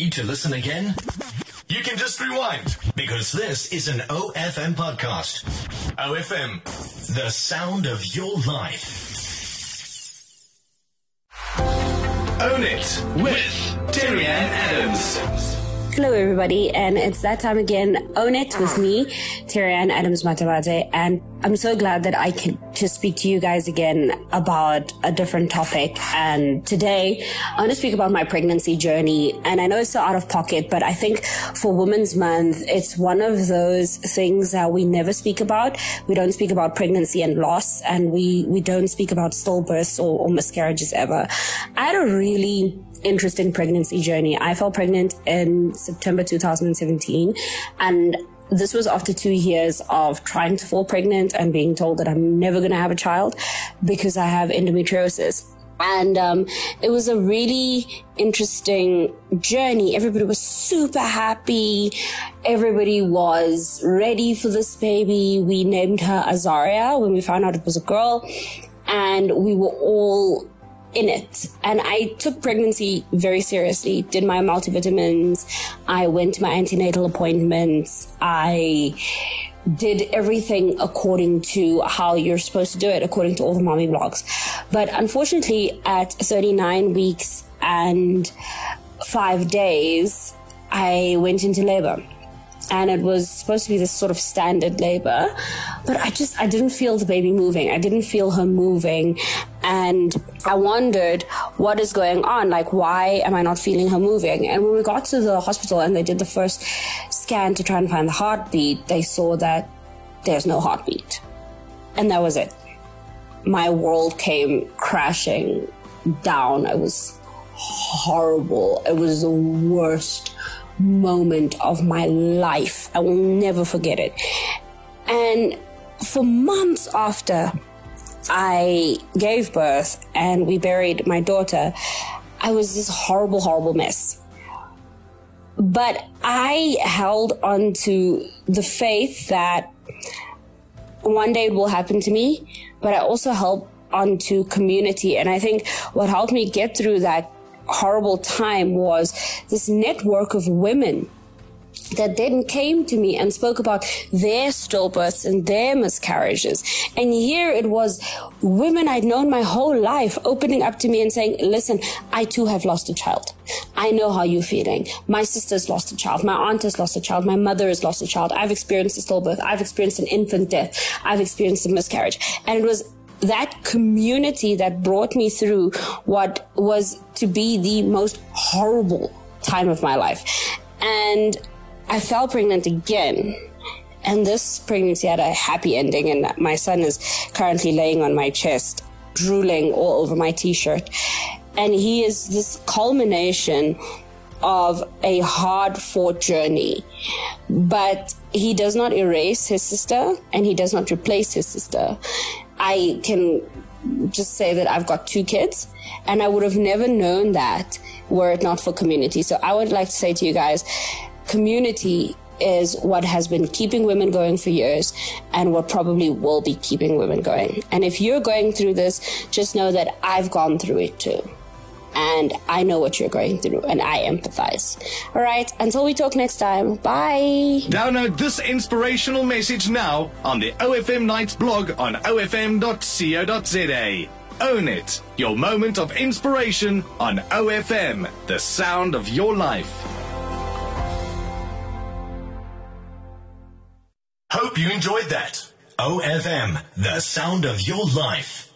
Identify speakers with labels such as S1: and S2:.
S1: Need to listen again? You can just rewind because this is an OFM podcast. OFM, the sound of your life. Own it with Ann Adams.
S2: Hello, everybody, and it's that time again. Own it with me, Terry Ann Adams Matabate, and I'm so glad that I can to speak to you guys again about a different topic. And today, I want to speak about my pregnancy journey. And I know it's so out of pocket, but I think for Women's Month, it's one of those things that we never speak about. We don't speak about pregnancy and loss, and we we don't speak about stillbirths or, or miscarriages ever. I had a really interesting pregnancy journey. I fell pregnant in September 2017 and this was after two years of trying to fall pregnant and being told that I'm never going to have a child because I have endometriosis. And um, it was a really interesting journey. Everybody was super happy. Everybody was ready for this baby. We named her Azaria when we found out it was a girl. And we were all in it. And I took pregnancy very seriously, did my multivitamins. I went to my antenatal appointments. I did everything according to how you're supposed to do it, according to all the mommy blogs. But unfortunately, at 39 weeks and five days, I went into labor and it was supposed to be this sort of standard labor but i just i didn't feel the baby moving i didn't feel her moving and i wondered what is going on like why am i not feeling her moving? And when we got to the hospital and they did the first scan to try and find the heartbeat they saw that there's no heartbeat. And that was it. My world came crashing down. It was horrible. It was the worst moment of my life. I will never forget it. And for months after I gave birth and we buried my daughter, I was this horrible, horrible mess. But I held on to the faith that one day it will happen to me, but I also held on to community. And I think what helped me get through that horrible time was this network of women that then came to me and spoke about their stillbirths and their miscarriages. And here it was women I'd known my whole life opening up to me and saying, listen, I too have lost a child. I know how you're feeling. My sister's lost a child. My aunt has lost a child. My mother has lost a child. I've experienced a stillbirth. I've experienced an infant death. I've experienced a miscarriage. And it was that community that brought me through what was to be the most horrible time of my life. And I fell pregnant again. And this pregnancy had a happy ending, and my son is currently laying on my chest, drooling all over my t shirt. And he is this culmination of a hard fought journey. But he does not erase his sister and he does not replace his sister. I can just say that I've got two kids and I would have never known that were it not for community. So I would like to say to you guys, community is what has been keeping women going for years and what probably will be keeping women going. And if you're going through this, just know that I've gone through it too and I know what you're going through and I empathize. All right, until we talk next time, bye.
S1: Download this inspirational message now on the OFM Nights blog on ofm.co.za. Own it, your moment of inspiration on OFM, the sound of your life. Hope you enjoyed that. OFM, the sound of your life.